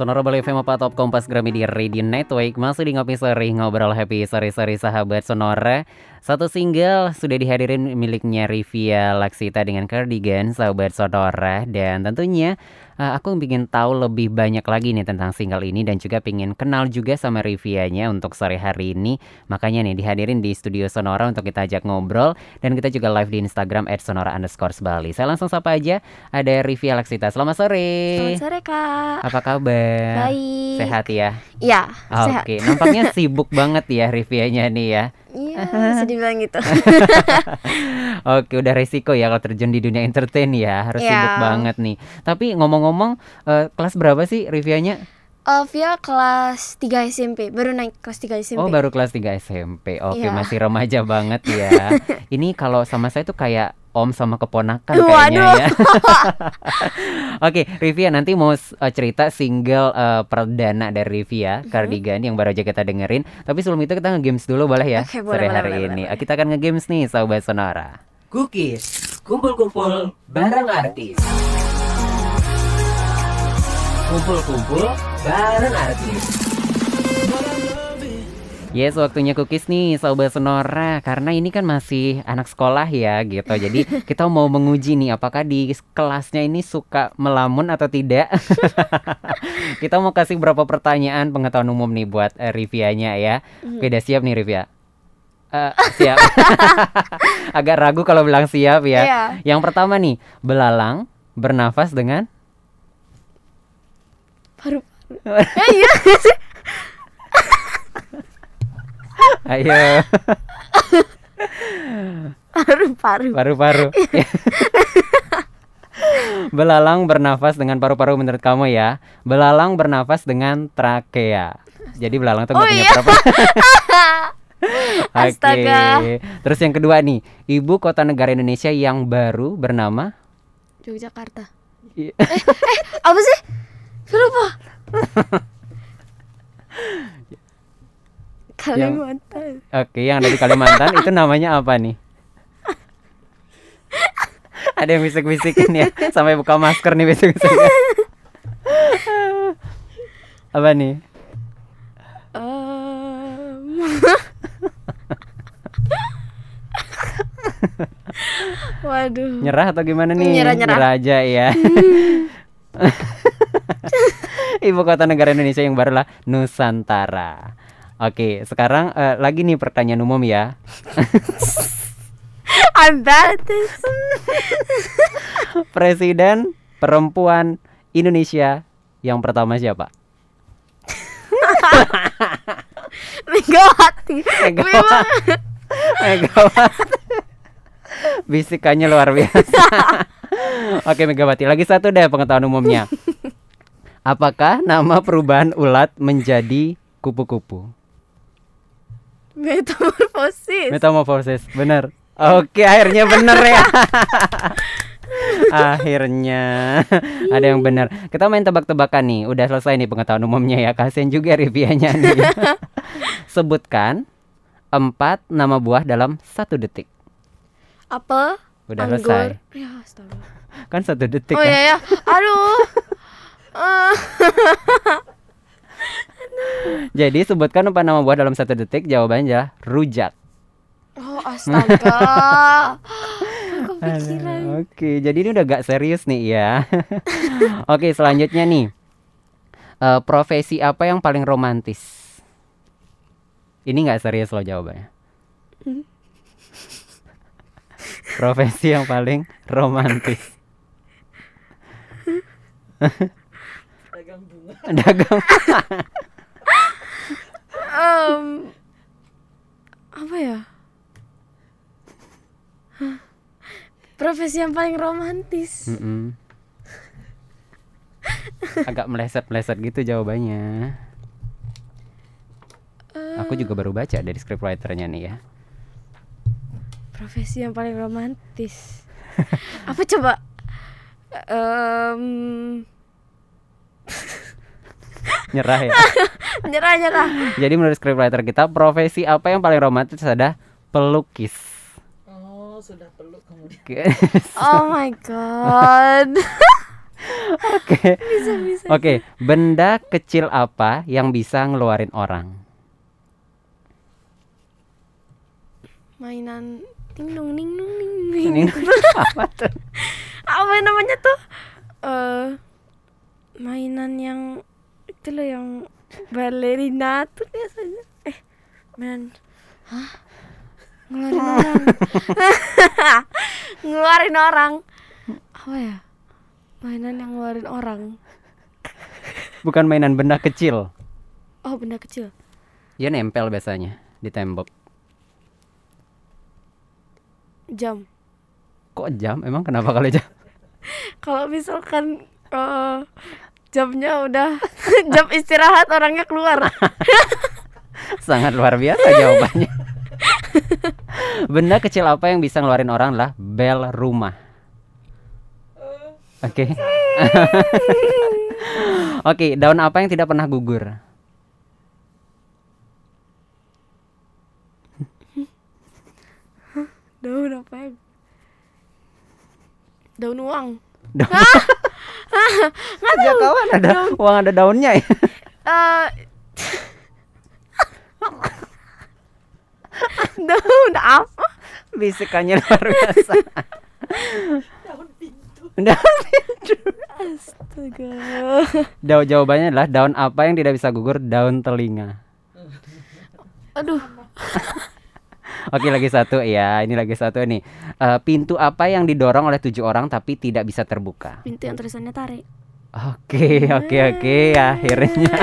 Sonora Bali FM apa Top Kompas Gramedia Radio Network. Masih di Ngopi Sore Ngobrol Happy Sore-sore sahabat Sonora. Satu single sudah dihadirin miliknya Rivia Laksita dengan Cardigan sahabat Sonora. Dan tentunya uh, aku ingin tahu lebih banyak lagi nih tentang single ini Dan juga ingin kenal juga sama Rivianya untuk sore hari ini. Makanya nih dihadirin di studio Sonora untuk kita ajak ngobrol Dan kita juga live di Instagram at Sonora underscore Bali. Saya langsung sapa aja ada Rivia Laksita Selamat sore. Selamat sore kak. Apa kabar? Baik. Sehat ya? Iya sehat Oke, nampaknya sibuk banget ya Rivianya nih ya. Iya sedih bilang gitu Oke, udah resiko ya kalau terjun di dunia entertain ya, harus Iya. sibuk banget nih. Tapi ngomong-ngomong, eh, kelas berapa sih Rivianya? Uh, Via kelas 3 SMP Baru naik kelas 3 SMP Oh, baru kelas 3 SMP. Oke, Iya. masih remaja banget ya. Ini kalau sama saya tuh kayak om sama keponakan Waduh. kayaknya ya. Oke, Rivia nanti mau eh, cerita single eh, perdana dari Rivia, Mhm. Cardigan yang baru aja kita dengerin. Tapi sebelum itu kita nge-games dulu boleh ya? Oke, boleh, sore boleh, hari boleh, ini. boleh, Eh, Kita akan nge-games nih, Sobat Sonora. Cookies, kumpul-kumpul bareng artis. Kumpul-kumpul bareng artis. Yes, waktunya cookies nih, Sobat Sonora. Karena ini kan masih anak sekolah ya gitu. Jadi kita mau menguji nih apakah di kelasnya ini suka melamun atau tidak. kita mau kasih beberapa pertanyaan pengetahuan umum nih buat eh, Rivianya ya. Oke, udah siap nih Rivia? Eh, siap. Agak ragu kalau bilang siap ya. Iya. Yang pertama nih, belalang bernafas dengan Baru Eh iya sih ayo Paru-paru paru-paru. Belalang bernafas dengan paru-paru menurut kamu ya. Belalang bernafas dengan trakea. Jadi belalang tuh nggak Oh punya iya. paru-paru. Oke. Astaga. Terus yang kedua nih, ibu kota negara Indonesia yang baru bernama Yogyakarta I- Eh apa sih? Lupa Kalimantan Oke, yang dari Kalimantan itu namanya apa nih? Ada yang bisik-bisikin ya, sampai buka masker nih bisik-bisikin. apa nih? Waduh Nyerah atau gimana nih? Nyerah, nyerah. aja ya. Ibu kota negara Indonesia yang baru lah Nusantara. Oke, sekarang eh, lagi nih pertanyaan umum ya. I'm bad at this Presiden perempuan Indonesia yang pertama siapa? Megawati Megawati. Megawati. Bisikannya luar biasa. Oke, Megawati. Lagi satu deh pengetahuan umumnya. Apakah nama perubahan ulat menjadi kupu-kupu? Metamorfosis Metamorfosis, benar. Oke, akhirnya benar ya. akhirnya ada yang benar. Kita main tebak-tebakan nih. Udah selesai nih pengetahuan umumnya ya. Kasian juga reviewnya nih. Sebutkan empat nama buah dalam satu detik. Apel Udah anggur. selesai. Ya astaga Kan satu detik Oh kan? iya ya Aduh Jadi sebutkan empat nama buah dalam satu detik. Jawabannya rujak. Oh astaga Aduh, Oke, jadi ini udah gak serius nih ya. Oke, selanjutnya nih. Eh, profesi apa yang paling romantis? Ini nggak serius loh jawabannya. Profesi yang paling romantis. Dagang bunga. Dagang. Em, Apa ya Hah. Profesi yang paling romantis Mm-mm. Agak meleset-meleset gitu jawabannya. Aku juga baru baca dari scriptwriternya nih ya. Profesi yang paling romantis Apa coba Em, Nyerah ya. Nyerah nyerah Jadi menurut scriptwriter kita profesi apa yang paling romantis ada pelukis. Oh, sudah peluk kemudian. Oke. Oh my god Oke. Bisa bisa. Oke, benda kecil apa yang bisa ngeluarin orang? Mainan ting dong ning dong ning Ini ning. apa tuh? Apa namanya tuh? Eh mainan yang itu loh yang balerina tuh biasanya. Eh, mainan Hah? Ngeluarin orang. ngeluarin orang. Apa ya? Mainan yang ngeluarin orang. Bukan mainan benda kecil. Oh, benda kecil. Ya nempel biasanya di tembok. Jam. Kok jam? Emang kenapa kalau jam? Kalau misalkan eh, jamnya udah jam istirahat orangnya keluar. Sangat luar biasa jawabannya. Benda kecil apa yang bisa ngeluarin orang lah? Bel rumah. Oke. Oke, daun apa yang tidak pernah gugur? Daun apa ya? Daun uang. Daun. Sejak kapan ada uang ada daunnya ya? Eh daun apa? Bisikannya luar biasa. Daun pintu. Astaga. Daun jawabannya adalah daun apa yang tidak bisa gugur? Daun telinga. Aduh, Oke lagi satu ya, ini lagi satu nih. Eh, pintu apa yang didorong oleh tujuh orang tapi tidak bisa terbuka? pintu yang tulisannya tarik. Oke, oke, oke, akhirnya.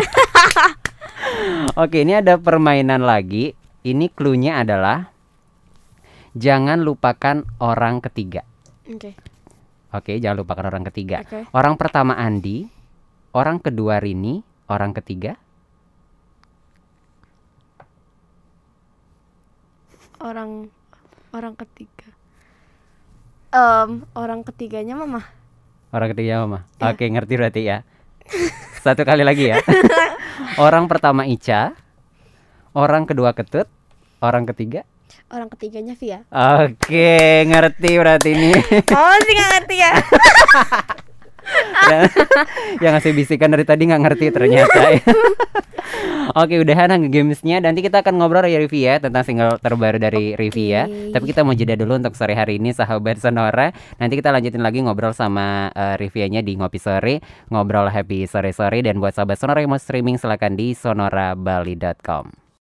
Oke, ini ada permainan lagi. Ini cluenya adalah jangan lupakan orang ketiga. Oke. Oke, jangan lupakan orang ketiga. Oke. Orang pertama Andi, orang kedua Rini, orang ketiga Orang orang ketiga. Em, orang ketiganya mama. Orang ketiga Mama. Ya. Oke, ngerti berarti ya. Satu kali lagi ya. orang pertama Ica, orang kedua Ketut, orang ketiga. Orang ketiganya Via. Oke, ngerti berarti ini. Oh sih nggak ngerti ya? yang, yang ngasih bisikan dari tadi nggak ngerti ternyata. ya. Oke, udahan gamesnya. Nanti kita akan ngobrol ya Rivi ya tentang single terbaru dari Rivi ya. Tapi kita mau jeda dulu untuk sore hari ini sahabat Sonora. Nanti kita lanjutin lagi ngobrol sama uh, Rivianya di ngopi sore, ngobrol happy sore sore dan buat sahabat Sonora yang mau streaming silakan di sonorabali.com.